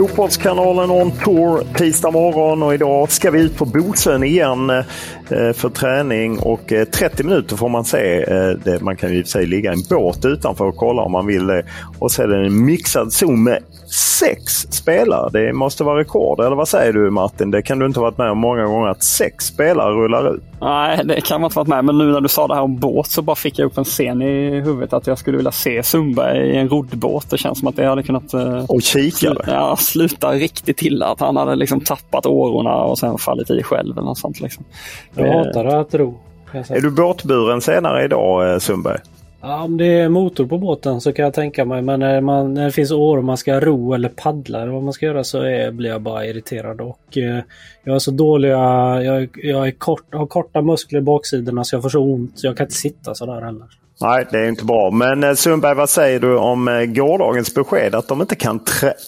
Fotbollskanalen on tour tisdag morgon och idag ska vi ut på Bosön igen eh, för träning och eh, 30 minuter får man se. Eh, man kan ju i sig ligga i en båt utanför och kolla om man vill det. Och så är det en mixad zon med sex spelare. Det måste vara rekord, eller vad säger du Martin? Det kan du inte ha varit med om många gånger, att sex spelare rullar ut. Nej, det kan man inte varit med Men nu när du sa det här om båt så bara fick jag upp en scen i huvudet att jag skulle vilja se Sundberg i en roddbåt. Det känns som att det hade kunnat... och kikare? Ja, sluta riktigt illa. Att han hade liksom tappat årorna och sen fallit i själv eller något sånt. Liksom. Jag hatar att ro. Är du båtburen senare idag eh, Sundberg? Ja, om det är motor på båten så kan jag tänka mig. Men när, man, när det finns år och man ska ro eller paddla eller vad man ska göra så är, blir jag bara irriterad. Och eh, jag är så dålig. Jag, jag är kort, har korta muskler i baksidorna så jag får så ont. Jag kan inte sitta sådär heller. Nej, det är inte bra. Men eh, Sundberg, vad säger du om eh, gårdagens besked att de inte kan,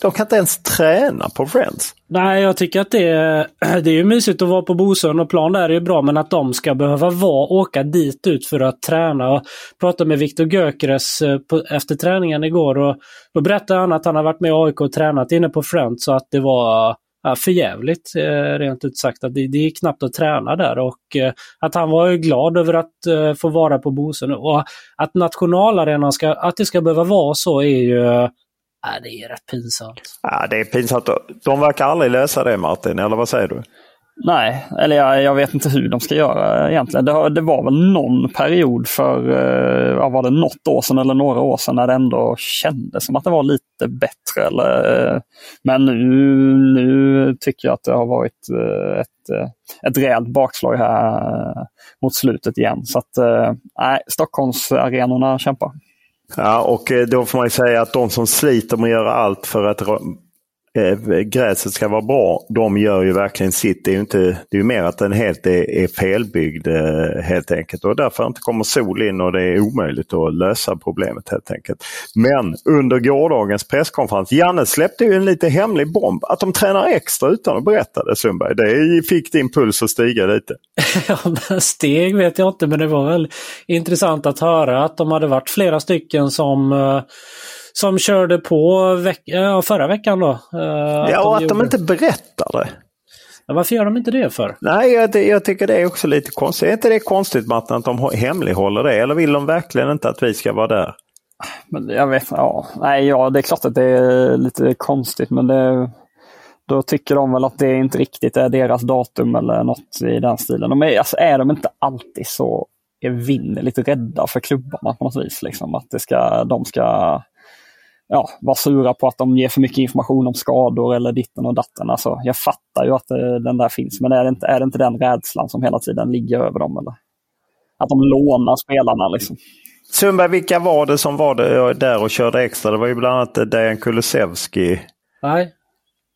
de kan inte ens träna på Friends? Nej, jag tycker att det är, det är mysigt att vara på Bosön och plan där är bra, men att de ska behöva vara, åka dit ut för att träna. Jag pratade med Viktor Gökeres eh, på, efter träningen igår och då berättade han att han har varit med i AIK och tränat inne på Friends så att det var ja, för jävligt eh, rent ut sagt. Att det, det är knappt att träna där och eh, att han var glad över att eh, få vara på Bosön. Och att nationalarenan ska, att det ska behöva vara så är ju Ja, det är rätt pinsamt. Ja, det är pinsamt. De verkar aldrig lösa det Martin, eller vad säger du? Nej, eller jag, jag, vet inte hur de ska göra egentligen. Det, det var väl någon period för, eh, ja, var det något år sedan eller några år sedan när det ändå kändes som att det var lite bättre. Eller, eh, men nu, nu tycker jag att det har varit eh, ett, ett rejält bakslag här mot slutet igen. Så att nej, Stockholmsarenorna kämpar. Ja, och då får man säga att de som sliter med att göra allt för att Eh, gräset ska vara bra, de gör ju verkligen sitt. Det är ju, inte, det är ju mer att den helt är, är felbyggd eh, helt enkelt. Och därför inte kommer sol in och det är omöjligt att lösa problemet helt enkelt. Men under gårdagens presskonferens, Janne släppte ju en lite hemlig bomb. Att de tränar extra utan att berätta det Sundberg. Det fick din puls att stiga lite. ja, steg vet jag inte men det var väl intressant att höra att de hade varit flera stycken som uh som körde på veck ja, förra veckan då. Uh, ja, och att de inte berättar det. Ja, varför gör de inte det för? Nej, jag, jag tycker det är också lite konstigt. Är inte det konstigt Martin att de hemlighåller det? Eller vill de verkligen inte att vi ska vara där? Men jag vet, ja. Nej, ja, det är klart att det är lite konstigt men det, då tycker de väl att det inte riktigt är deras datum eller något i den stilen. De är, alltså, är de inte alltid så evinnerligt rädda för klubbarna på något vis? Liksom, att det ska, de ska ja, vara sura på att de ger för mycket information om skador eller ditten och datten. Alltså, jag fattar ju att eh, den där finns, men är det, inte, är det inte den rädslan som hela tiden ligger över dem? Eller? Att de lånar spelarna liksom. Sundberg, vilka var det som var det där och körde extra? Det var ju bland annat Dejan Kulusevski. Nej.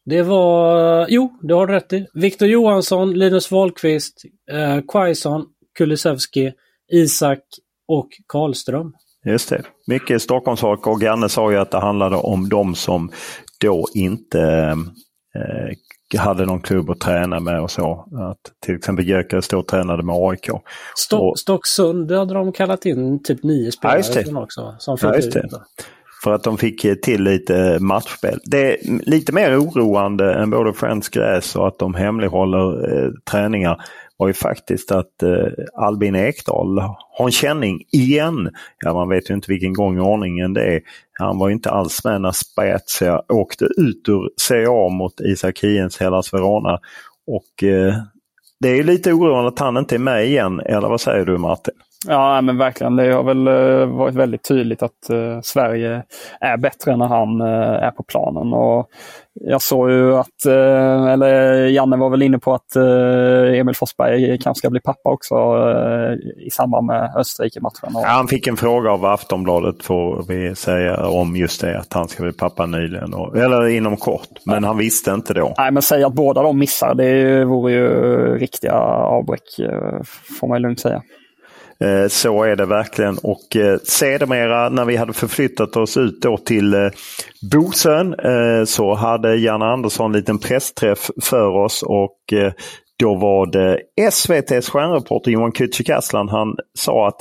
Det var, jo, det har du rätt i. Viktor Johansson, Linus Wahlqvist, eh, Quaison, Kulusevski, Isak och Karlström. Just det. Mycket Stockholmsfolk och Janne sa ju att det handlade om de som då inte eh, hade någon klubb att träna med och så. Att till exempel Gyökeres och tränade med AIK. Sto och, Stocksund hade de kallat in typ nio spelare ja, också. Som ja, just det. För att de fick till lite matchspel. Det är lite mer oroande än både Friends Gräs och att de hemlighåller eh, träningar var ju faktiskt att eh, Albin Ekdal har en känning igen. Ja, man vet ju inte vilken gång i ordningen det är. Han var inte alls med när Spezia åkte ut ur Serie A mot Isak Hiens Hellas Verona. Och eh, det är lite oroande att han inte är med igen, eller vad säger du Martin? Ja, men verkligen. Det har väl eh, varit väldigt tydligt att uh, Sverige är bättre när han uh, är på planen. Och jag såg ju att, uh, eller Janne var väl inne på att Emil Forsberg kanske ska bli pappa också i samband med Österrike-matchen. Ja, han fick en fråga av Aftonbladet får vi säga om just det, att han ska bli pappa nyligen. Och, eller inom kort, men ja. han visste inte då. Nej, men säg att båda de missar, det vore ju riktiga avbräck, får man lugnt säga. Eh, så är det verkligen och eh, sedermera när vi hade förflyttat oss ut då till eh, Bosön så hade Janne Andersson en liten pressträff för oss och då var det SVTs stjärnreporter Johan Kücükaslan. Han sa att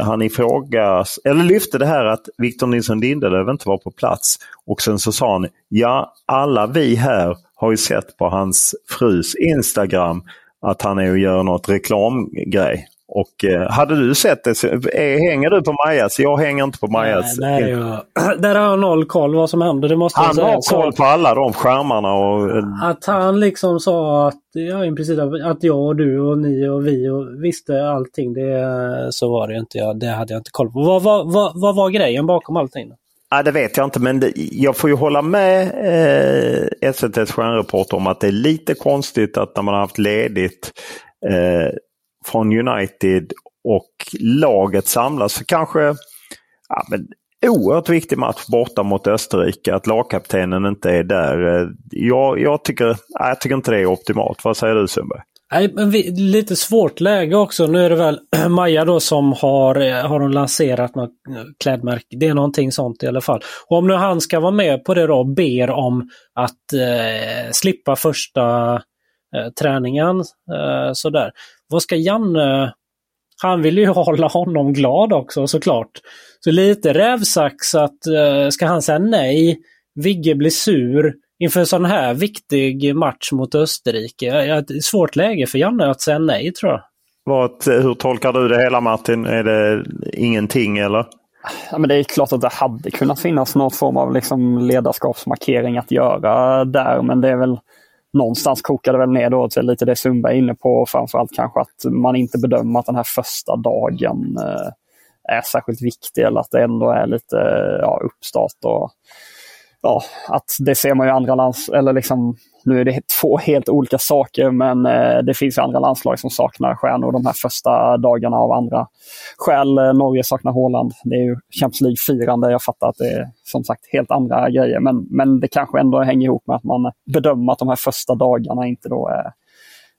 han ifrågas, eller lyfte det här att Victor Nilsson Lindelöf inte var på plats. Och sen så sa han, ja alla vi här har ju sett på hans frus Instagram att han är och gör något reklamgrej. Och eh, hade du sett det, så, eh, hänger du på Majas? Jag hänger inte på Majas. Nej, nej jag, där har jag noll koll vad som händer. Det måste han säga. har koll på alla de skärmarna. Och, att han liksom sa att, ja, i princip att jag och du och ni och vi och visste allting. Det, så var det inte. Jag, det hade jag inte koll på. Vad, vad, vad, vad var grejen bakom allting? Ja, det vet jag inte men det, jag får ju hålla med eh, SVTs stjärnreporter om att det är lite konstigt att när man har haft ledigt eh, från United och laget samlas för kanske ja, men, oerhört viktig match borta mot Österrike. Att lagkaptenen inte är där. Jag, jag, tycker, jag tycker inte det är optimalt. Vad säger du Sundberg? Nej, men vi, lite svårt läge också. Nu är det väl Maja då som har, eh, har hon lanserat något eh, klädmärke. Det är någonting sånt i alla fall. Och om nu han ska vara med på det då och ber om att eh, slippa första eh, träningen. Eh, sådär. Vad ska Janne... Han vill ju hålla honom glad också såklart. Så lite rävsax att uh, ska han säga nej, Vigge blir sur inför en sån här viktig match mot Österrike. Ett svårt läge för Janne att säga nej tror jag. Vad, hur tolkar du det hela Martin? Är det ingenting eller? Ja, men det är klart att det hade kunnat finnas någon form av liksom ledarskapsmarkering att göra där, men det är väl någonstans kokar det väl ner då till lite det Sundberg är inne på. Framförallt kanske att man inte bedömer att den här första dagen eh, är särskilt viktig eller att det ändå är lite ja, uppstart. Och, ja, att det ser man ju andra lands, eller liksom nu är det två helt olika saker men eh, det finns andra landslag som saknar stjärnor de här första dagarna av andra skäl. Eh, Norge saknar Håland. Det är ju Champions League-firande. Jag fattar att det är som sagt helt andra grejer men, men det kanske ändå hänger ihop med att man bedömer att de här första dagarna inte då är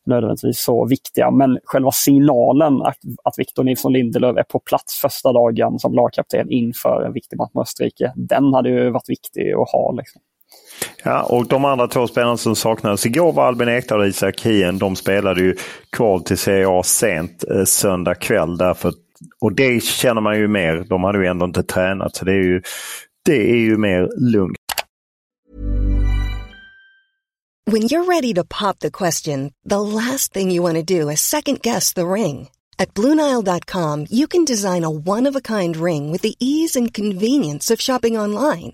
nödvändigtvis så viktiga. Men själva signalen att, att Victor Nilsson Lindelöf är på plats första dagen som lagkapten inför en viktig match med Österrike, den hade ju varit viktig att ha. Liksom. Ja, och de andra två spelarna som saknades igår var Albin Ekdal och Isak Hien. De spelade ju kval till Serie A sent eh, söndag kväll. Därför, och det känner man ju mer. De hade ju ändå inte tränat. Så det är ju, det är ju mer lugnt. When you're ready to pop the question, the last thing you want to do is second guess the ring. At BlueNile.com you can design a one-of-a-kind ring with the ease and convenience of shopping online.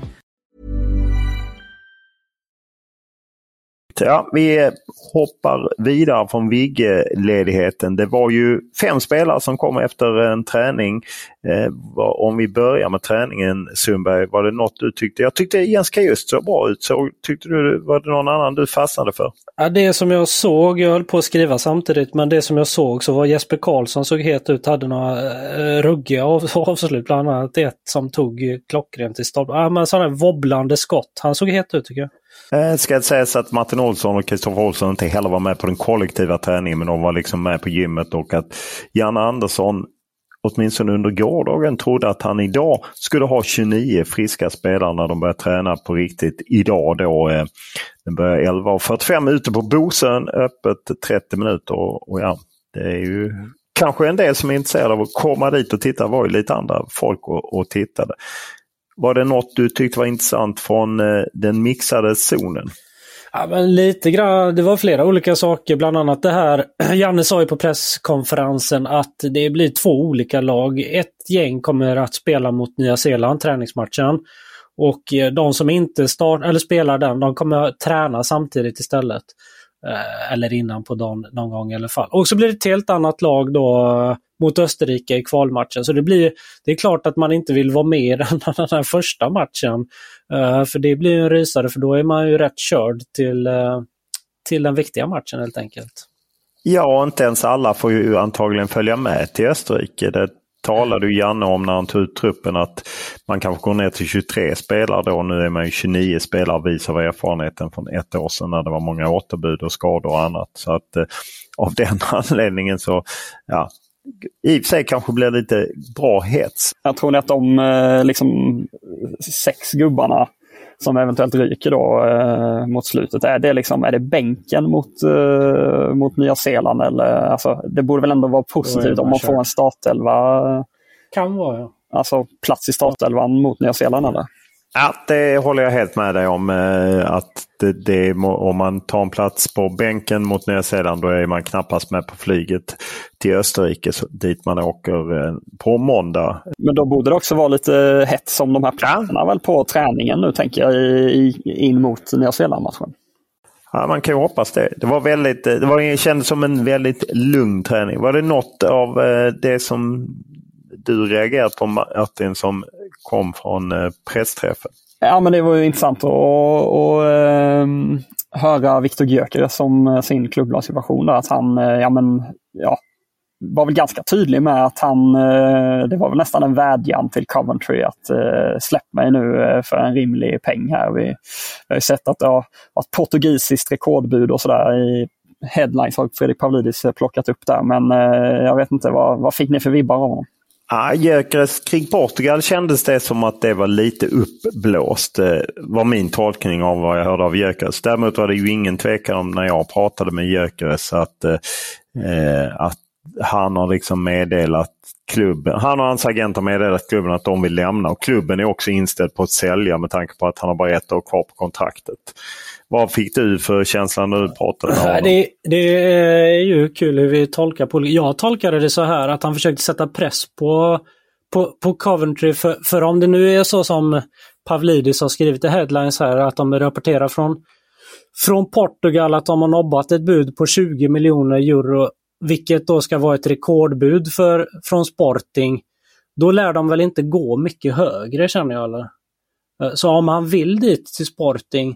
Ja, vi hoppar vidare från Vigge-ledigheten. Det var ju fem spelare som kom efter en träning. Eh, om vi börjar med träningen Sundberg, var det något du tyckte? Jag tyckte Jens Kajust såg bra ut. Så, tyckte du, var det någon annan du fastnade för? Ja, det som jag såg, jag höll på att skriva samtidigt, men det som jag såg så var Jesper Karlsson såg het ut, hade några eh, ruggiga avslut, bland annat ett som tog klockrent i stolpen. Ja, men sådana wobblande skott. Han såg het ut tycker jag. Eh, ska det sägas att Martin Olsson och Kristoffer Olsson inte heller var med på den kollektiva träningen men de var liksom med på gymmet och att Janne Andersson åtminstone under gårdagen trodde att han idag skulle ha 29 friska spelare när de börjar träna på riktigt. Idag då, eh, den börjar 11.45 ute på Bosön, öppet 30 minuter. Och, och ja, det är ju kanske en del som är intresserade av att komma dit och titta. Det var ju lite andra folk och, och tittade. Var det något du tyckte var intressant från eh, den mixade zonen? Ja, men lite grann. Det var flera olika saker. Bland annat det här. Janne sa ju på presskonferensen att det blir två olika lag. Ett gäng kommer att spela mot Nya Zeeland, träningsmatchen. Och eh, de som inte start, eller spelar den, de kommer att träna samtidigt istället. Eh, eller innan på dagen någon gång i alla fall. Och så blir det ett helt annat lag då mot Österrike i kvalmatchen. Så det, blir, det är klart att man inte vill vara med i den, den här första matchen. Uh, för det blir en rysare för då är man ju rätt körd till, uh, till den viktiga matchen helt enkelt. Ja, inte ens alla får ju antagligen följa med till Österrike. Det talade ju Janne om när han tog ut truppen att man kanske går ner till 23 spelare då. Nu är man ju 29 spelare vis av erfarenheten från ett år sedan när det var många återbud och skador och annat. Så att eh, av den anledningen så ja, i och för sig kanske blir lite bra hets. Jag tror att de eh, liksom, sex gubbarna som eventuellt ryker då eh, mot slutet, är det, liksom, är det bänken mot, eh, mot Nya Zeeland? Eller, alltså, det borde väl ändå vara positivt om man får en startelva. Kan vara ja. Alltså plats i startelvan mot Nya Zeeland eller? Ja, det håller jag helt med dig om. Eh, att det, det, om man tar en plats på bänken mot Nya Zeeland då är man knappast med på flyget till Österrike dit man åker eh, på måndag. Men då borde det också vara lite hett som de här platserna ja. väl på träningen nu tänker jag i, in mot Nya Zeeland-matchen. Ja, man kan ju hoppas det. Det var väldigt, det var, kändes som en väldigt lugn träning. Var det något av eh, det som du reagerat på Martin som kom från eh, pressträffen? Ja men det var ju intressant att, att ehm, höra Viktor Gyökeres som eh, sin klubblagssituation. Att han eh, ja, men, ja, var väl ganska tydlig med att han, eh, det var väl nästan en vädjan till Coventry att släpp mig nu för en rimlig peng här. Vi, vi har ju sett att det har varit portugisiskt rekordbud och sådär i headlines har Fredrik Pavlidis plockat upp där. Men jag vet inte, vad, vad fick ni för vibbar av honom? Ah, Gyökeres kring Portugal kändes det som att det var lite uppblåst. Eh, var min tolkning av vad jag hörde av Gyökeres. Däremot var det ju ingen tvekan om när jag pratade med Gyökeres att, eh, eh att han har liksom meddelat klubben. Han och hans agent har meddelat klubben att de vill lämna och klubben är också inställd på att sälja med tanke på att han har bara ett år kvar på kontraktet. Vad fick du för känsla när du pratade med honom? Det, det är ju kul hur vi tolkar på Jag tolkade det så här att han försökte sätta press på, på, på Coventry. För, för om det nu är så som Pavlidis har skrivit i headlines här att de rapporterar från, från Portugal att de har nobbat ett bud på 20 miljoner euro. Vilket då ska vara ett rekordbud för, från Sporting. Då lär de väl inte gå mycket högre känner jag. Eller? Eh, så om han vill dit till Sporting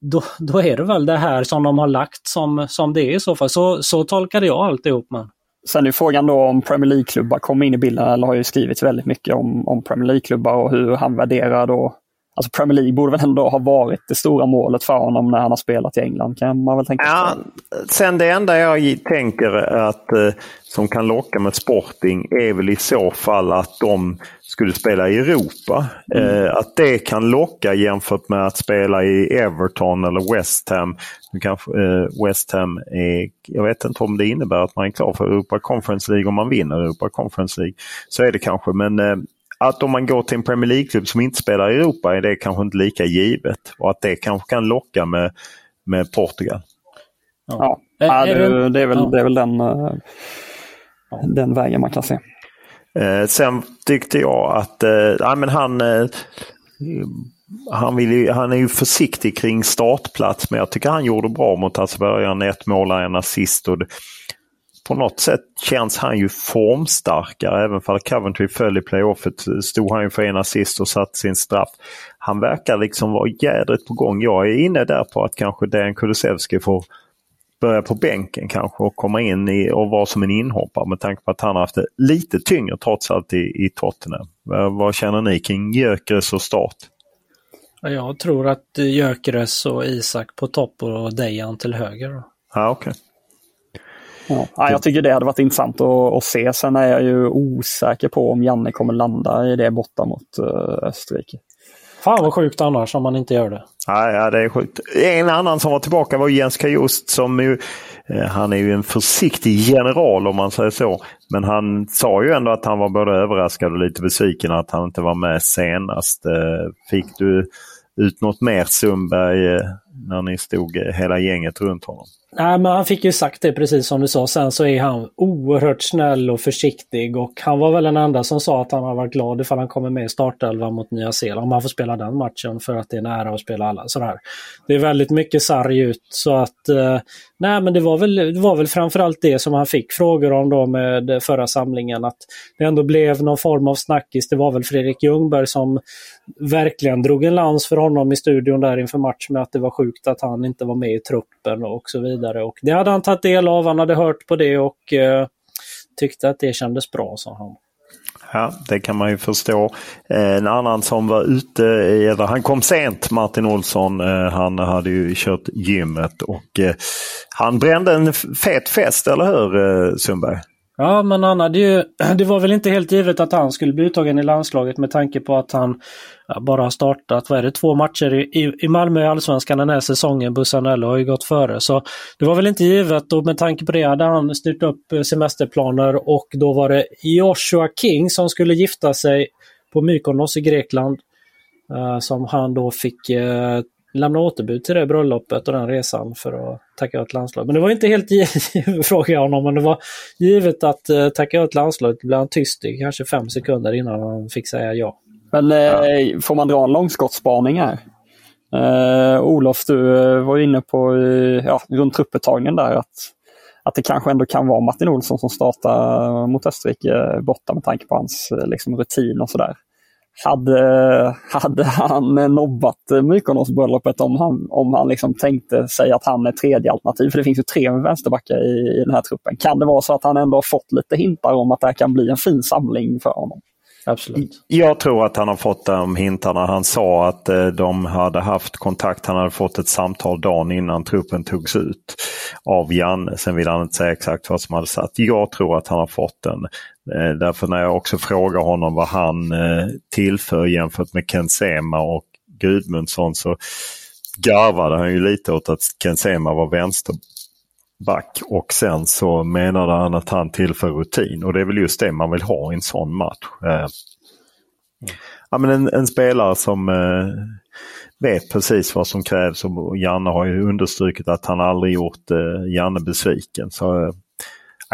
då, då är det väl det här som de har lagt som, som det är i så fall. Så, så tolkade jag alltihop. Men. Sen är frågan då om Premier League-klubbar kommer in i bilden, eller har ju skrivits väldigt mycket om, om Premier League-klubbar och hur han värderar då Alltså Premier League borde väl ändå ha varit det stora målet för honom när han har spelat i England kan man väl tänka ja, Sen det enda jag tänker att eh, som kan locka med Sporting är väl i så fall att de skulle spela i Europa. Mm. Eh, att det kan locka jämfört med att spela i Everton eller West Ham. Kanske, eh, West Ham är, jag vet inte om det innebär att man är klar för Europa Conference League om man vinner Europa Conference League. Så är det kanske men att om man går till en Premier League-klubb som inte spelar i Europa är det kanske inte lika givet. Och att det kanske kan locka med, med Portugal. Ja, ja det, är, det, är väl, det är väl den, uh, den vägen man kan se. Eh, sen tyckte jag att eh, ja, men han, eh, han, vill, han är ju försiktig kring startplats men jag tycker han gjorde bra mot Azerbajdzjan. Ett mål en assist. Och på något sätt känns han ju formstarkare. Även för Coventry föll i playoffet stod han ju för en assist och satt sin straff. Han verkar liksom vara jädrigt på gång. Jag är inne där på att kanske Dejan Kulusevski får börja på bänken kanske och komma in i, och vara som en inhoppare med tanke på att han har haft det lite tyngre trots allt i, i Tottenham. Vad känner ni kring Gyökeres och start? Jag tror att Gyökeres och Isak på topp och Dejan till höger. Ja, okay. Ja, jag tycker det hade varit intressant att, att, se. Sen är jag ju osäker på om Janne kommer landa i det borta mot uh, Österrike. Fan vad sjukt annars om man inte gör det. Ja, ja, det är sjukt. En annan som var tillbaka var Jens Kajost som ju, eh, han är ju en försiktig general om man säger så. Men han sa ju ändå att han var både överraskad och lite besviken att han inte var med senast. Eh, fick du ut något mer Sundberg eh, när ni stod eh, hela gänget runt honom? Nej, men han fick ju sagt det precis som du sa. Sen så är han oerhört snäll och försiktig och han var väl den enda som sa att han har varit glad ifall han kommer med i startelvan mot Nya Zeeland. Om han får spela den matchen för att det är nära att spela alla sådär. Det är väldigt mycket sarg ut så att eh, nej men det var, väl, det var väl framförallt det som han fick frågor om då med förra samlingen. Att det ändå blev någon form av snackis. Det var väl Fredrik Ljungberg som verkligen drog en lans för honom i studion där inför match med att det var sjukt att han inte var med i truppen och så vidare. Och det hade han tagit del av, han hade hört på det och eh, tyckte att det kändes bra, sa han. Ja, det kan man ju förstå. Eh, en annan som var ute, eller han kom sent, Martin Olsson. Eh, han hade ju kört gymmet och eh, han brände en fet fest, eller hur Sundberg? Ja, men han hade ju, det var väl inte helt givet att han skulle bli uttagen i landslaget med tanke på att han bara har startat, vad är det, två matcher i, i Malmö i Allsvenskan den här säsongen. Bussanello har ju gått före. Så det var väl inte givet och med tanke på det hade han styrt upp eh, semesterplaner och då var det Joshua King som skulle gifta sig på Mykonos i Grekland. Eh, som han då fick eh, lämna återbud till det bröllopet och den resan för att tacka ja till landslaget. Men det var inte helt givet, frågade jag honom, men det var givet att uh, tacka ja till landslaget. blev han tyst i kanske fem sekunder innan han fick säga ja. Men ja. eh, får man dra en långskottsspaning här? Eh, Olof, du eh, var inne på ja, runt trupputtagningen där att, att det kanske ändå kan vara Martin Olsson som startar mot Österrike borta med tanke på hans eh, liksom, rutin och sådär. Hade, hade han nobbat Mykonos-bröllopet om han, om han liksom tänkte sig att han är tredje alternativ? För det finns ju tre vänsterbackar i, i den här truppen. Kan det vara så att han ändå har fått lite hintar om att det här kan bli en fin samling för honom? Absolut. Jag tror att han har fått de hintarna. Han sa att eh, de hade haft kontakt. Han hade fått ett samtal dagen innan truppen togs ut av Janne. Sen vill han inte säga exakt vad som hade satt. Jag tror att han har fått den. Eh, därför när jag också frågar honom vad han eh, tillför jämfört med Ken Sema och Gudmundsson så garvade han ju lite åt att Ken Sema var vänster back och sen så menade han att han tillför rutin och det är väl just det man vill ha i en sån match. Eh, ja, men en, en spelare som eh, vet precis vad som krävs och Janne har ju understrukit att han aldrig gjort eh, Janne besviken. Så, eh,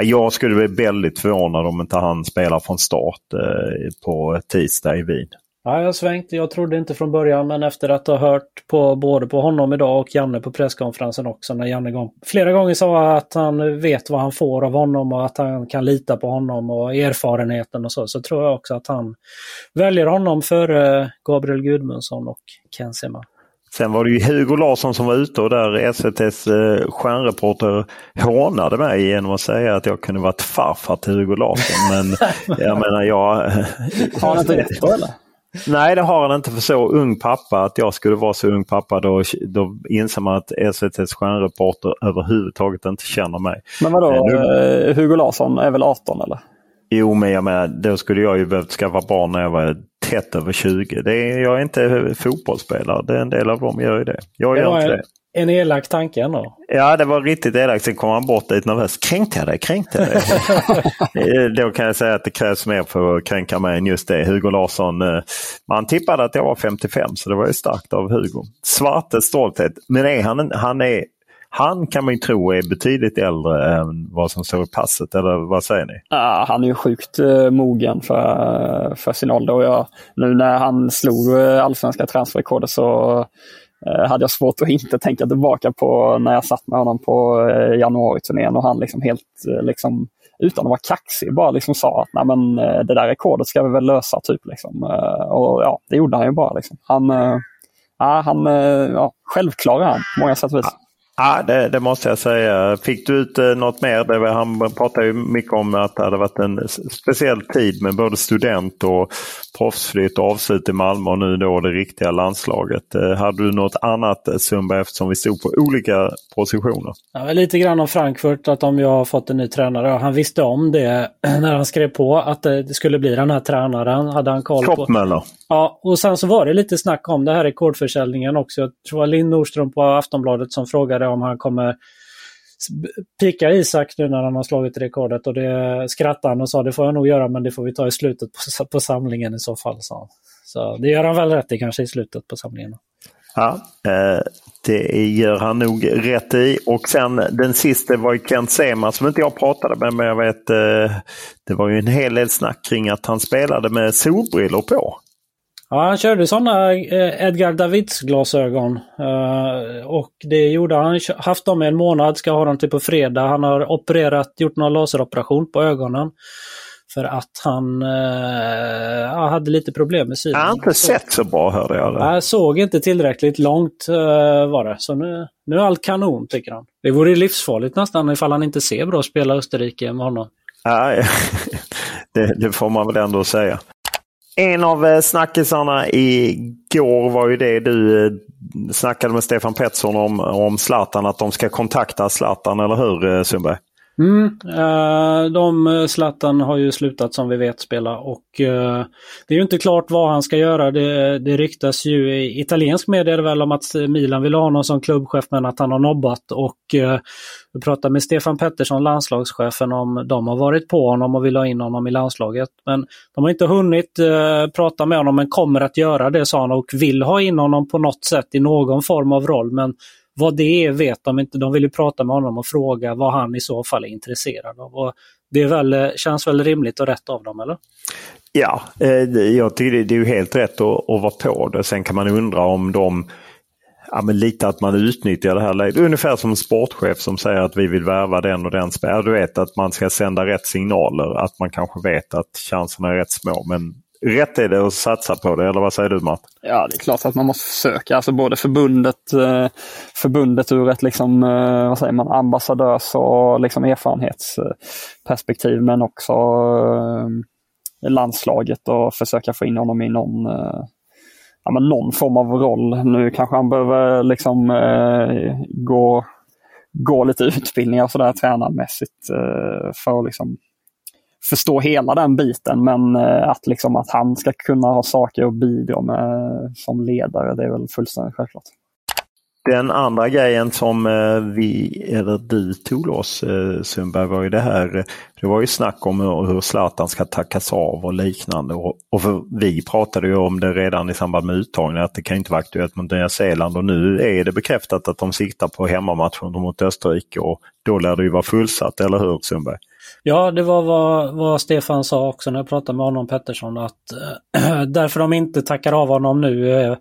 jag skulle bli väldigt förvånad om inte han spelar från start eh, på tisdag i Wien. Ja, jag svängde. Jag trodde inte från början men efter att ha hört på både på honom idag och Janne på presskonferensen också när Janne gång, flera gånger sa att han vet vad han får av honom och att han kan lita på honom och erfarenheten och så. Så tror jag också att han väljer honom före Gabriel Gudmundsson och Ken Sema. Sen var det ju Hugo Larsson som var ute och där SVTs eh, stjärnreporter hånade mig genom att säga att jag kunde varit farfar till Hugo Larsson. Men jag menar jag... Har han inte rätt då eller? Nej, det har han inte för så ung pappa. Att jag skulle vara så ung pappa, då, då inser man att SVTs stjärnreporter överhuvudtaget inte känner mig. Men vadå, Eh, nu- eh, Hugo Larsson är väl 18 eller? Jo, men jag menar, då skulle jag ju behövt skaffa barn när jag var tätt över 20. Det är, jag är inte fotbollsspelare. Det är en del av dem gör ju det. Jag gör var inte en, det. En elak tanke ändå. Ja, det var riktigt elakt. Sen kom han bort lite nervös. Kränkte jag dig? Kränkte jag dig? Eh, Då kan jag säga att det krävs mer för att kränka mig än just det. Hugo Larsson, eh, man tippade att jag var 55 så det var ju starkt av Hugo. Svarte stolthet. Men är han, han, är, han kan man ju tro är betydligt äldre än vad som står i passet. Eller vad säger ni? Ja, han är ju sjukt eh, mogen för, för sin ålder. Och jag, nu när han slog allsvenska transferrekordet så Eh, hade jag svårt att inte tänka tillbaka på när jag satt med honom på eh, januariturnén och han liksom helt eh, liksom, utan att vara kaxig bara liksom sa att Nej, men, det där rekordet ska vi väl lösa. typ liksom. Och ja, Det gjorde han ju bara. Liksom. Han, ja, han ja, självklar är han på många sätt och vis. Ja, det, det måste jag säga. Fick du ut eh, något mer? Det var, han pratade ju mycket om att det hade varit en speciell tid med både student och proffsflytt och avslut i Malmö och nu då det riktiga landslaget. Eh, Hade du något annat eh, Sundberg eftersom vi stod på olika positioner? Ja, lite grann om Frankfurt, att de ju har fått en ny tränare. Han visste om det när han skrev på att det skulle bli den här tränaren. Hade han koll på. Ja, och sen så var det lite snack om det här rekordförsäljningen också. Jag tror det var Linn Nordström på Aftonbladet som frågade om han kommer pika Isak nu när han har slagit rekordet och det skrattade han och sa det får jag nog göra men det får vi ta i slutet på, på samlingen i så fall. Så. Så det gör han väl rätt i kanske i slutet på samlingen. Ja, eh, det gör han nog rätt i. Och sen den sista var ju Kent Sema som inte jag pratade med, men jag vet eh, det var ju en hel del snack kring att han spelade med solbrillor på. Ja, han körde sådana eh, Edgar Davids glasögon. Eh, och det gjorde han. Han haft dem i en månad, ska ha dem till på fredag. Han har opererat, gjort någon laseroperation på ögonen. För att han eh, hade lite problem med synen. Han har inte sett så bra hörde jag. Jag såg inte tillräckligt långt eh, var det. Så nu, nu är allt kanon tycker han. Det vore livsfarligt nästan ifall han inte ser bra spela Österrike med honom. Nej, det, det får man väl ändå säga. En av eh, snackisarna igår var ju det du eh, snackade med Stefan Pettersson om, om Zlatan, att de ska kontakta Zlatan, eller hur eh, Sundberg? Mm, eh, de, eh, Zlatan har ju slutat som vi vet spela och eh, det är ju inte klart vad han ska göra. Det, det ryktas ju i italiensk media är det väl om att Milan vill ha honom som klubbchef men att han har nobbat och eh, vi pratade med Stefan Pettersson, landslagschefen, om de har varit på honom och vill ha in honom i landslaget. Men de har inte hunnit eh, prata med honom men kommer att göra det sa han och vill ha in honom på något sätt i någon form av roll. Men vad det är vet de inte. De vill ju prata med honom och fråga vad han i så fall är intresserad av. Och det är väl, eh, känns väl rimligt och rätt av dem, eller? Ja, eh, jag tycker det det är ju helt rätt att, att vara på det. Sen kan man undra om de Ja, men lite att man utnyttjar det här läget. Ungefär som en sportchef som säger att vi vill värva den och den spelaren. Du vet att man ska sända rätt signaler. Att man kanske vet att chanserna är rätt små. Men rätt är det att satsa på det, eller vad säger du Martin? Ja, det är klart att man måste försöka. Alltså både förbundet, eh, förbundet ur ett liksom, eh, vad säger man, ambassadörs och liksom erfarenhetsperspektiv men också eh, landslaget och försöka få in honom i någon, ja, men någon form av roll. Nu kanske han behöver liksom, gå, gå lite utbildningar och sådär tränarmässigt för att liksom, förstå hela den biten men eh, att, liksom, att han ska kunna ha saker att bidra med som ledare det är väl fullständigt självklart. Den andra grejen som eh, vi, eller du tog loss eh, Sundberg var ju det här. Det var ju snack om hur, hur Zlatan ska tackas av och liknande. Och, och för, vi pratade ju om det redan i samband med uttagningen att det kan inte vara aktuellt mot Nya Zeeland och nu är det bekräftat att de siktar på hemmamatchen mot Österrike och då lär det ju vara fullsatt, eller hur Sundberg? Ja, det var vad, vad Stefan sa också när jag pratade med honom Pettersson att äh, därför de inte tackar av honom nu äh,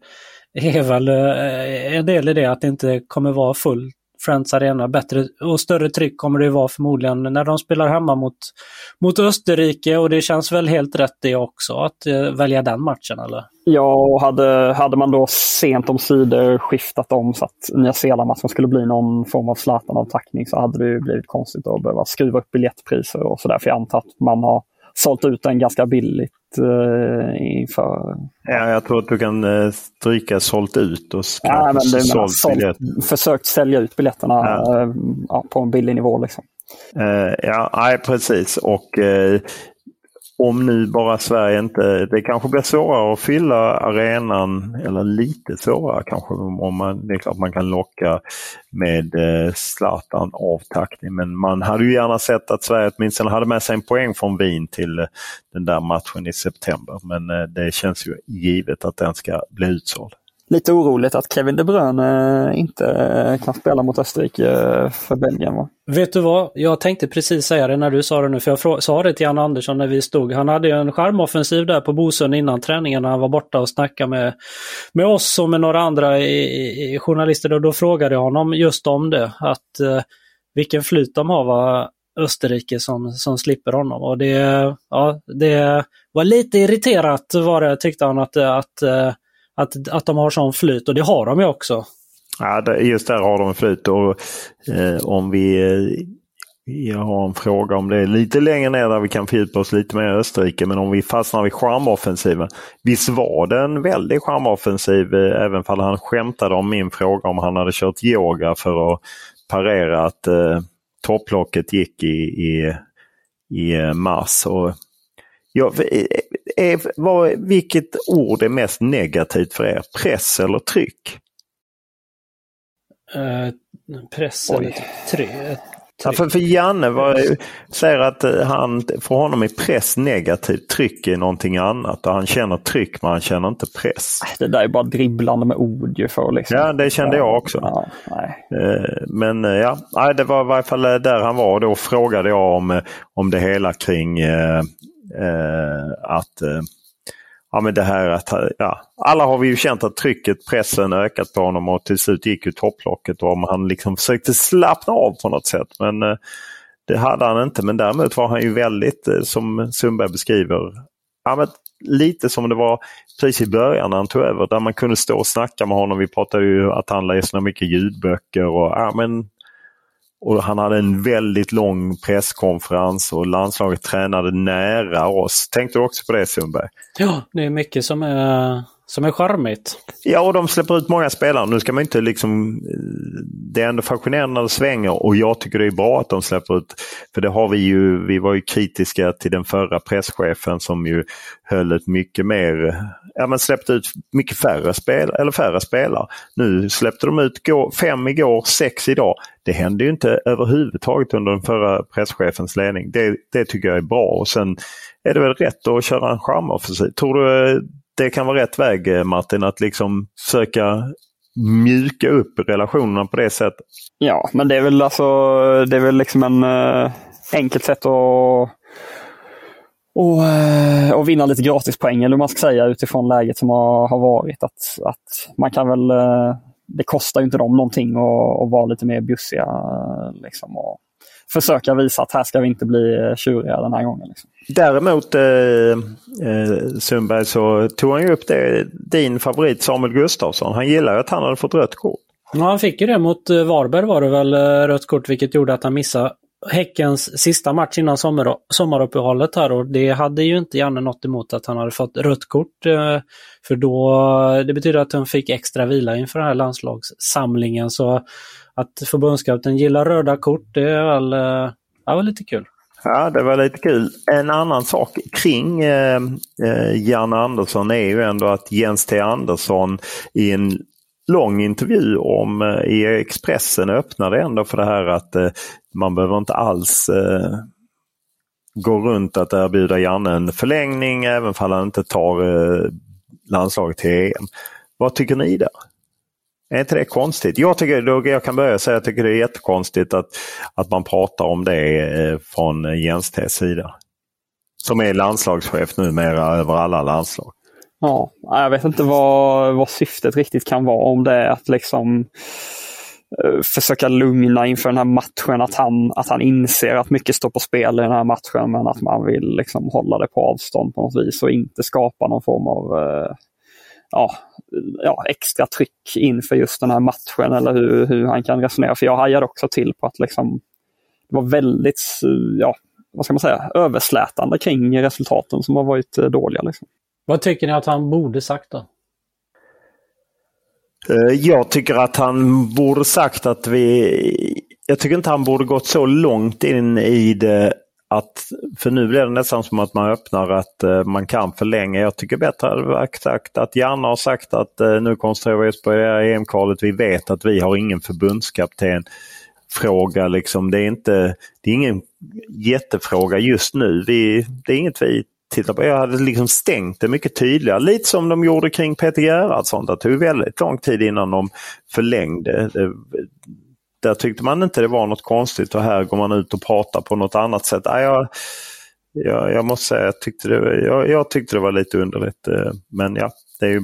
är väl äh, en del i det att det inte kommer vara fullt Friends Arena. Bättre och större tryck kommer det vara förmodligen när de spelar hemma mot, mot Österrike och det känns väl helt rätt det också att eh, välja den matchen eller? Ja, och hade, hade man då sent om sidor skiftat om så att Nya Zeeland-matchen skulle bli någon form av Zlatan-avtackning så hade det ju blivit konstigt att behöva skruva upp biljettpriser och sådär. För jag antar att man har sålt ut den ganska billigt uh, inför... Ja, jag tror att du kan uh, stryka sålt ut och ja, men det, sålt, sålt försökt sälja ut biljetterna ja. Ja, på en billig nivå. Liksom. ja, nej, precis. Och om nu bara Sverige inte... Det kanske blir svårare att fylla arenan, eller lite svårare kanske. Om man, det är klart man kan locka med eh, Zlatan avtackning. Men man hade ju gärna sett att Sverige åtminstone hade med sig en poäng från Wien till eh, den där matchen i september. Men eh, det känns ju givet att den ska bli utsåld lite oroligt att Kevin De Bruyne eh, inte eh, kan spela mot Österrike eh, för Belgien. Va? Vet du vad? Jag tänkte precis säga det när du sa det nu, för jag sa det till Janne Andersson när vi stod. Han hade en skärmoffensiv där på Bosön innan träningen när han var borta och snackade med, med oss och med några andra i, i journalister. Och då frågade jag honom just om det, att eh, vilken flyt de har, va? Österrike som, som slipper honom. Och det, ja, det var lite irriterat var det, tyckte han, att, att att, att de har sån flyt och det har de ju också. Ja, just där har de flyt och eh, om vi eh, jag har en fråga om det lite längre ner där vi kan fördjupa oss lite mer i Österrike. Men om vi fastnar vid charmoffensiven. Visst var det en väldig charmoffensiv eh, även om han skämtade om min fråga om han hade kört yoga för att parera att eh, topplocket gick i, i, i eh, mars. Och Ja, är, vad, vilket ord är mest negativt för er? Press eller tryck? Uh, press Oj. eller tryck? Ja, för, för Janne var, säger att eh, han, för honom är press negativt, tryck är någonting annat. Och han känner tryck men han känner inte press. Det där är bara dribblande med ord ju för liksom. Ja, det kände jag också. Ja, eh, men ja, det var i varje fall där han var. Då frågade jag om, om det hela kring Eh, Eh, att eh, ja, men det här att, ja, alla har vi ju känt att trycket, pressen ökat på honom och till slut gick ju topplocket och om han liksom försökte slappna av på något sätt. Men eh, det hade han inte. Men däremot var han ju väldigt, eh, som Sundberg beskriver, ja, men lite som det var precis i början när han tog över. Där man kunde stå och snacka med honom. Vi pratade ju att han läser mycket ljudböcker. och ja, men och han hade en väldigt lång presskonferens och landslaget tränade nära oss. Tänkte du också på det Sundberg? Ja, det är mycket som är, som är charmigt. Ja, och de släpper ut många spelare. Nu ska man inte liksom... Det är ändå fascinerande när det svänger och jag tycker det är bra att de släpper ut. För det har vi ju... Vi var ju kritiska till den förra presschefen som ju höll ett mycket mer ja, men släppte ut mycket färre, spel, eller färre spelare. Nu släppte de ut fem igår, sex idag. Det hände ju inte överhuvudtaget under den förra presschefens ledning. Det, det tycker jag är bra. Och Sen är det väl rätt att köra en charmoffensiv. Tror du det kan vara rätt väg eh, Martin att liksom söka mjuka upp relationerna på det sättet? Ja, men det är väl alltså det är väl liksom en eh, enkelt sätt att och, eh, och vinna lite gratispoäng eller man ska säga utifrån läget som har, har varit. Att, att man kan väl, eh, det kostar ju inte dem någonting att, att vara lite mer bjussiga eh, liksom, och försöka visa att här ska vi inte bli tjuriga den här gången. Liksom. Däremot eh, Sundberg så tog han ju upp det, din favorit Samuel Gustafsson. Han gillar att han hade fått rött kort. Ja, han fick ju det mot Varberg var det väl, rött kort, vilket gjorde att han missade Häckens sista match innan sommar, sommaruppehållet här och det hade ju inte Janne något emot att han hade fått rött kort. Eh, för då, det betyder att han fick extra vila inför den här landslagssamlingen. Så att förbundskapten gillar röda kort, det är väl, eh, det var lite kul. Ja, det var lite kul. En annan sak kring eh, eh Jan Janne Andersson är ju ändå att Jens T Andersson i en lång intervju om eh, i Expressen öppnade ändå för det här att eh, man behöver inte alls eh, gå runt att erbjuda Janne en förlängning även om han inte tar eh, landslaget till EM. Vad tycker ni där? Är inte det konstigt? Jag, tycker, jag kan börja säga att jag tycker det är jättekonstigt att, att man pratar om det eh, från eh, Jens T sida. Som är landslagschef numera över alla landslag. Ja, jag vet inte vad, vad syftet riktigt kan vara. Om det är att liksom eh, försöka lugna inför den här matchen. Att han, att han inser att mycket står på spel i den här matchen men att man vill liksom hålla det på avstånd på något vis och inte skapa någon form av eh, ja, ja, extra tryck inför just den här matchen eller hur, hur han kan resonera. För jag hajade också till på att liksom, det var väldigt, ja, vad ska man säga, överslätande kring resultaten som har varit dåliga. Liksom. Vad tycker ni att han borde sagt då? Eh, jag tycker att han borde sagt att vi... Jag tycker inte han borde gått så långt in i det att, för nu blir det nästan som att man öppnar att eh, man kan förlänga. Jag tycker bättre hade varit sagt att Janne har sagt att eh, nu koncentrerar vi oss på EM-kvalet. Vi vet att vi har ingen förbundskapten fråga. Liksom. Det, är inte, det är ingen jättefråga just nu. Vi, det är inget vi tittar på. Jag hade liksom stängt det mycket tydligare. Lite som de gjorde kring Peter Gerhardsson. Det tog väldigt lång tid innan de förlängde. Där tyckte man inte det var något konstigt och här går man ut och pratar på något annat sätt. Jag, jag, jag måste säga jag tyckte, det, jag, jag tyckte det var lite underligt. Eh, men ja, det är ju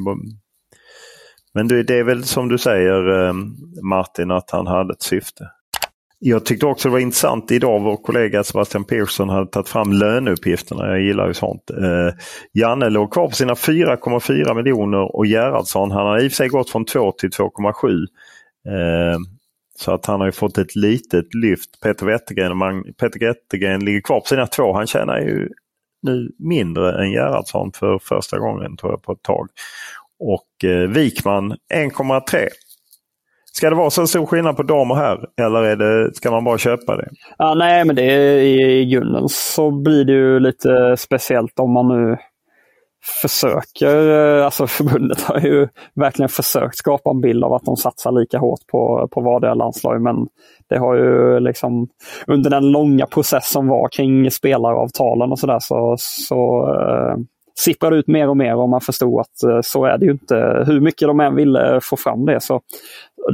men det är väl som du säger eh, Martin att han hade ett syfte. Jag tyckte också det var intressant idag. Vår kollega Sebastian Persson hade tagit fram löneuppgifterna. Jag gillar ju sånt. Eh, Janne låg kvar på sina 4,4 miljoner och Gerhardsson han har i och för sig gått från 2 till 2,7. Eh, så att han har ju fått ett litet lyft. Peter Wettergren, Peter Wettergren ligger kvar på sina två. Han tjänar ju nu mindre än Gerhardsson för första gången tror jag på ett tag. Och eh, Wikman 1,3. Ska det vara så stor skillnad på dam och herr eller är det, ska man bara köpa det? Ja, nej, men det är, i grunden så blir det ju lite speciellt om man nu försöker, eh, alltså förbundet har ju verkligen försökt skapa en bild av att de satsar lika hårt på, på vardera landslag. Men det har ju liksom under den långa process som var kring spelaravtalen och sådär så, så eh, sipprar ut mer och mer och man förstod att uh, så är det ju inte. Hur mycket de än ville få fram det så,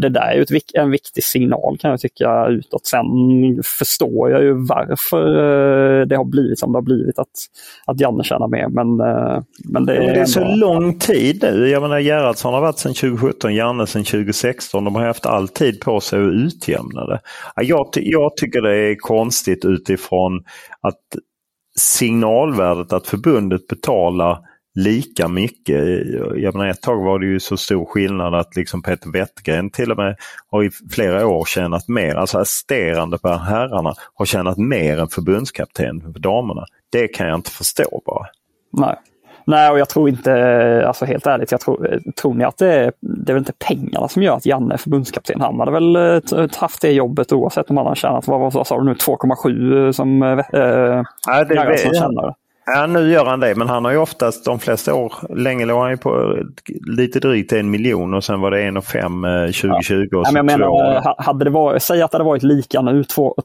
det där är ju ett, en viktig signal kan jag tycka utåt. Sen förstår jag ju varför eh, det har blivit som det har blivit att, att Janne tjänar mer. Men, eh, men det, är, det är så lång tid nu. Jag menar Gerhardsson har varit sedan 2017, Janne sedan 2016. De har haft all tid på sig att utjämna det. Jag, jag tycker det är konstigt utifrån att signalvärdet att förbundet betalar lika mycket. Jag menar ett tag var det ju så stor skillnad att liksom Peter Wettergren till och med har i flera år tjänat mer. Alltså assisterande på herrarna har tjänat mer än förbundskapten för damerna. Det kan jag inte förstå bara. Nej. Nej, och jag tror inte, alltså helt ärligt, jag tror, tror ni att det är, det är väl inte pengarna som gör att Janne är förbundskapten? Han hade väl eh, haft det jobbet oavsett om han har tjänat, vad, vad sa du nu, 2,7 som äh, ja, det, tjänar? Ja, nu gör han det, men han har ju oftast de flesta år, länge låg han ju på lite drygt en miljon och sen var det en och fem 2020. Ja. Och men jag menar, hade det varit, säg att det hade varit lika nu, 2-7,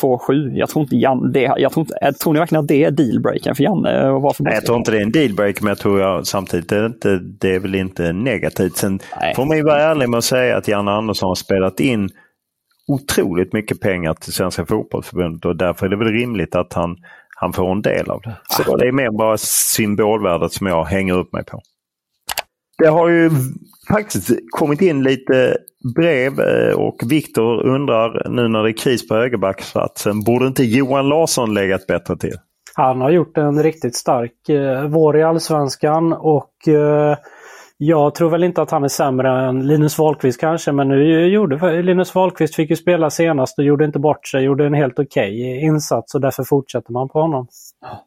2-7. Jag tror inte Jan, det, jag tror, inte, tror ni verkligen att det är dealbreakern för Janne? Varför Nej, jag tror inte det är en dealbreaker, men jag tror jag, samtidigt är det, inte, det är väl inte negativt. Sen Nej. får man ju vara ärlig med att säga att Janne Andersson har spelat in otroligt mycket pengar till Svenska Fotbollförbundet och därför är det väl rimligt att han han får en del av det. Så det är mer bara symbolvärdet som jag hänger upp mig på. Det har ju faktiskt kommit in lite brev eh, och Viktor undrar nu när det är kris på högerbacksplatsen, borde inte Johan Larsson legat bättre till? Han har gjort en riktigt stark eh, vår i allsvenskan och eh, jag tror väl inte att han är sämre än Linus Wahlqvist kanske, men nu gjorde Linus Wahlqvist fick ju spela senast och gjorde inte bort sig, gjorde en helt okej okay insats och därför fortsätter man på honom.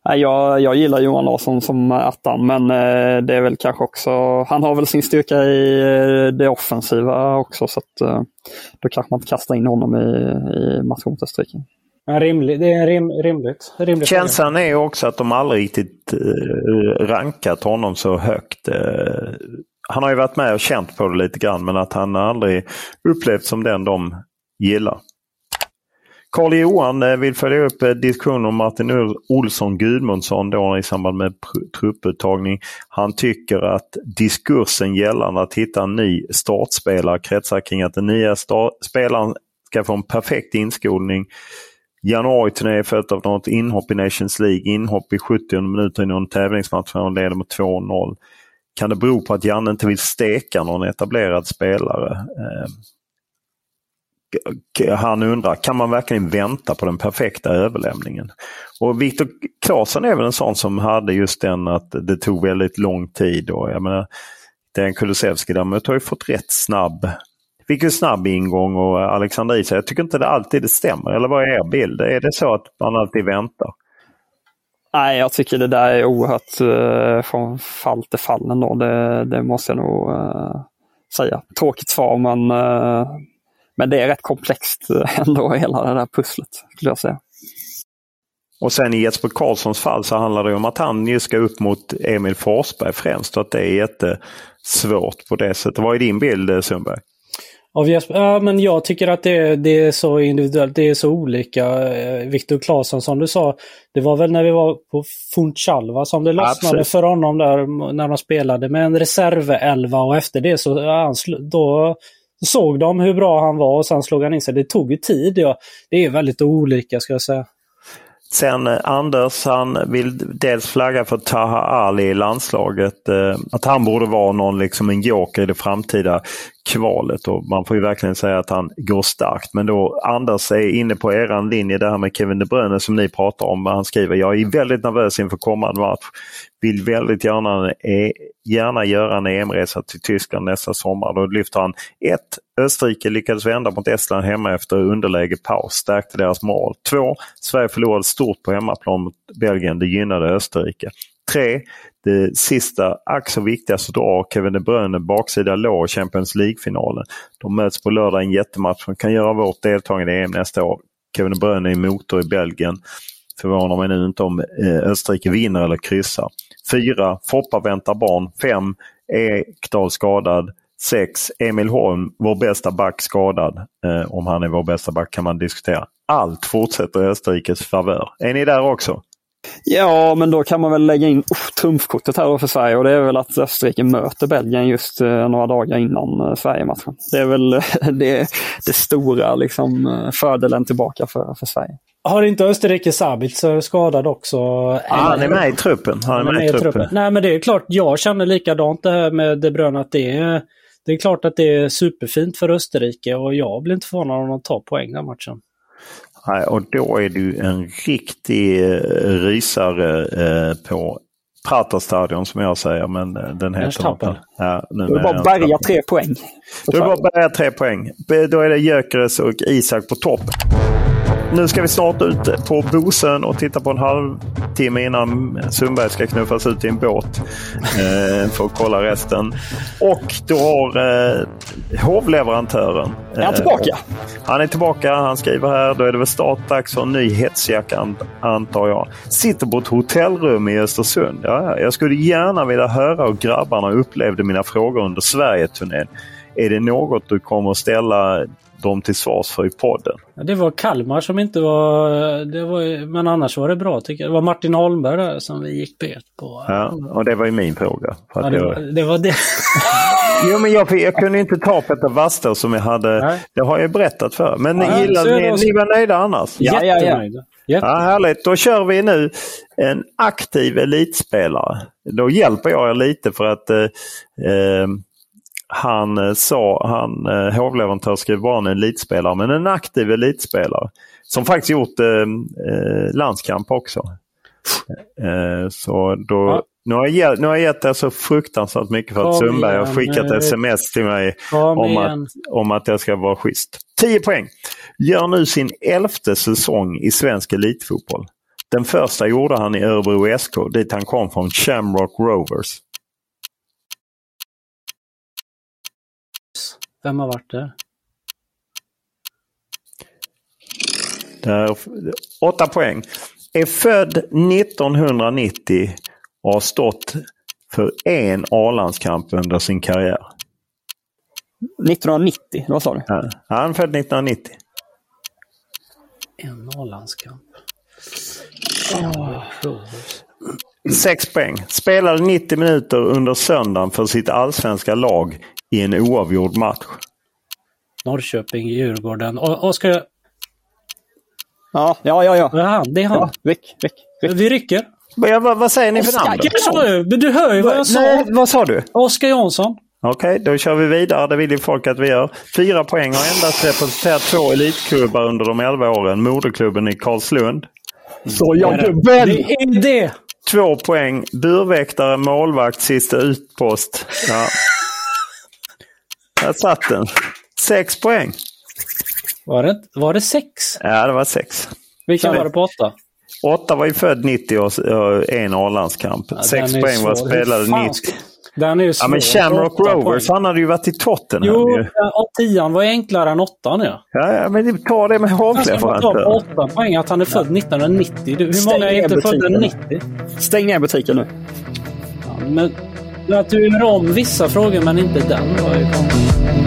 Jag, jag gillar Johan Larsson som attan, men eh, det är väl kanske också, han har väl sin styrka i eh, det offensiva också, så att eh, då kanske man inte kastar in honom i, i matchen mot Österrike. Rimlig, det är rim, rimligt. rimligt. Känslan är också att de aldrig riktigt eh, rankat honom så högt. Eh, han har ju varit med och känt på det lite grann men att han aldrig upplevts som den de gillar. Karl-Johan eh, vill följa upp diskussionen om Martin Olsson Gudmundsson då i samband med trupputtagning. Han tycker att diskursen gällande att hitta en ny startspelare kretsar kring att den nya spelaren ska få en perfekt inskolning januari-turné följt av något inhopp i Nations League. Inhopp i 70 minuter i någon tävlingsmatch när de leder med 2-0. Kan det bero på att Janne inte vill steka någon etablerad spelare? Eh, han undrar, kan man verkligen vänta på den perfekta överlämningen? Och Viktor Claesson är väl en sån som hade just den att det tog väldigt lång tid. Och jag menar, den Kulusevski däremot har ju fått rätt snabb fick ju snabb ingång och Alexander Isak. Jag tycker inte det alltid det stämmer. Eller vad är er bild? Är det så att man alltid väntar? Nej, jag tycker det där är oerhört uh, från fall till fall ändå. Det, det måste jag nog uh, säga. Tråkigt svar men, uh, men det är rätt komplext ändå hela det där pusslet skulle jag säga. Och sen i Jesper Karlssons fall så handlar det om att han ju ska upp mot Emil Forsberg främst och att det är jättesvårt på det sättet. Vad är din bild Sundberg? Av Jesper? Ja, men jag tycker att det, det är så individuellt. Det är så olika. Eh, Viktor Claesson som du sa, det var väl när vi var på Funchalva som det lossnade Absolut. för honom där när de spelade med en reservelva och efter det så ja, då såg de hur bra han var och sen slog han in sig. Det tog ju tid. Ja. Det är väldigt olika ska jag säga. Sen eh, Anders, han vill dels flagga för Taha Ali i landslaget. Eh, att han borde vara någon, liksom en joker i det framtida kvalet. Och man får ju verkligen säga att han går starkt. Men då Anders är inne på eran linje, det här med Kevin De Bruyne som ni pratar om. Han skriver, jag är väldigt nervös inför kommande match. Vill väldigt gärna, eh, gärna göra en EM-resa till Tyskland nästa sommar. Då lyfter han 1. Österrike lyckades vända mot Estland hemma efter underläge paus, stärkte deras mål. 2. Sverige förlorade stort på hemmaplan mot Belgien, det gynnade Österrike. 3. Det sista, ack så viktigaste drar Kevin De Bruyne baksida lår i Champions League-finalen. De möts på lördag i en jättematch som kan göra vårt deltagande i EM nästa år. Kevin De Bruyne är motor i Belgien. Förvånar mig nu inte om eh, Österrike vinner eller kryssar. 4. Foppa väntar barn. 5. Ekdal skadad. 6. Emil Holm, vår bästa back, skadad. Eh, om han är vår bästa back kan man diskutera. Allt fortsätter i Österrikes favör. Är ni där också? Ja, men då kan man väl lägga in oh, trumfkortet här för Sverige och det är väl att Österrike möter Belgien just eh, några dagar innan eh, Sverige-matchen. Det är väl det, det stora liksom, eh, fördelen tillbaka för, för Sverige. Har inte Österrike Sabitzer skadad också? Ja, han är med i truppen. Han är med, med i truppen. truppen. Nej, men det är klart. Jag känner likadant det här med De Bruyne att det är, det är klart att det är superfint för Österrike och jag blir inte förvånad om de tar poäng den matchen. Nej, och då är du en riktig eh, rysare eh, på Praterstadion som jag säger, men eh, den heter något. Ja, nu du bara bärga tre poäng. Du bara bärga tre poäng. Då är det Gyökeres och Isak på topp. Nu ska vi snart ut på Bosön och titta på en halvtimme innan Sundberg ska knuffas ut i en båt eh, för att kolla resten. Och då har eh, hovleverantören... är han tillbaka? Eh, han är tillbaka. Han skriver här. Då är det väl startdags för en ny hetsjacka antar jag. Sitter på ett hotellrum i Östersund. Ja, jag skulle gärna vilja höra hur grabbarna upplevde mina frågor under Sverige-turnén. Är det något du kommer att ställa dem till svars för i podden. Ja, det var Kalmar som inte var, det var... Men annars var det bra tycker jag. Det var Martin Holmberg där som vi gick bet på. Ja, och det var ju min fråga. Ja, det, var, det var det. jo, men jag, jag kunde inte ta Peter Wastor som jag hade. Nej. Det har jag berättat för. Men ja, gillade ni, ni var nöjda annars? Ja, ja, ja. Ja, härligt, då kör vi nu en aktiv elitspelare. Då hjälper jag er lite för att eh, eh han eh, sa, han eh, hovleverantör skrev bara en elitspelare, men en aktiv elitspelare. Som faktiskt gjort eh, eh landskamp också. Eh, så då, ja. nu, har jag, nu har jag gett er så fruktansvärt mycket för att Kom Sundberg har skickat sms till mig om att, om att jag ska vara schysst. 10 poäng! Gör nu sin elfte säsong i svensk elitfotboll. Den första gjorde han i Örebro SK dit han kom från Shamrock Rovers. Vem har varit där? där åtta poäng. Är född 1990 och har stått för en A-landskamp under sin karriär. 1990, vad sa du? Ja, han är född 1990. En A-landskamp. Oh. Sex poäng. Spelade 90 minuter under söndagen för sitt allsvenska lag i en oavgjord match. Norrköping, Djurgården. Oskar... Ja, ja, ja. ja. ja det är han. Ja, ryck, ryck, ryck. Vi rycker. Ja, vad, vad säger ni för namn? Men du hör ju vad jag sa. Nej, vad sa du? Oskar Jansson. Okej, då kör vi vidare. Det vill ju folk att vi gör. Fyra poäng har endast representerat två elitklubbar under de elva åren. Moderklubben i Karlslund. Så jag väl! Det är det! Två poäng. Burväktare, målvakt, sista utpost. Ja. Där satt den. Sex poäng. Var det, var det sex? Ja, det var sex. Vilka Sorry. var det på åtta? Åtta var ju född 90 och en Ålandskamp. Ja, Sex poäng var spelade Hur fan 90. Den är Ja, men Shamrock Rovers, han hade ju varit i Tottenham Jo, och tian var enklare än åttan ja. Ja, ja, men ta det med ska får bara han på åtta poäng att han är född 1990. Du, hur Stäng många är inte födda butiken. 90? Stäng ner butiken nu. Ja, men att du gör om vissa frågor men inte den var ju konstigt.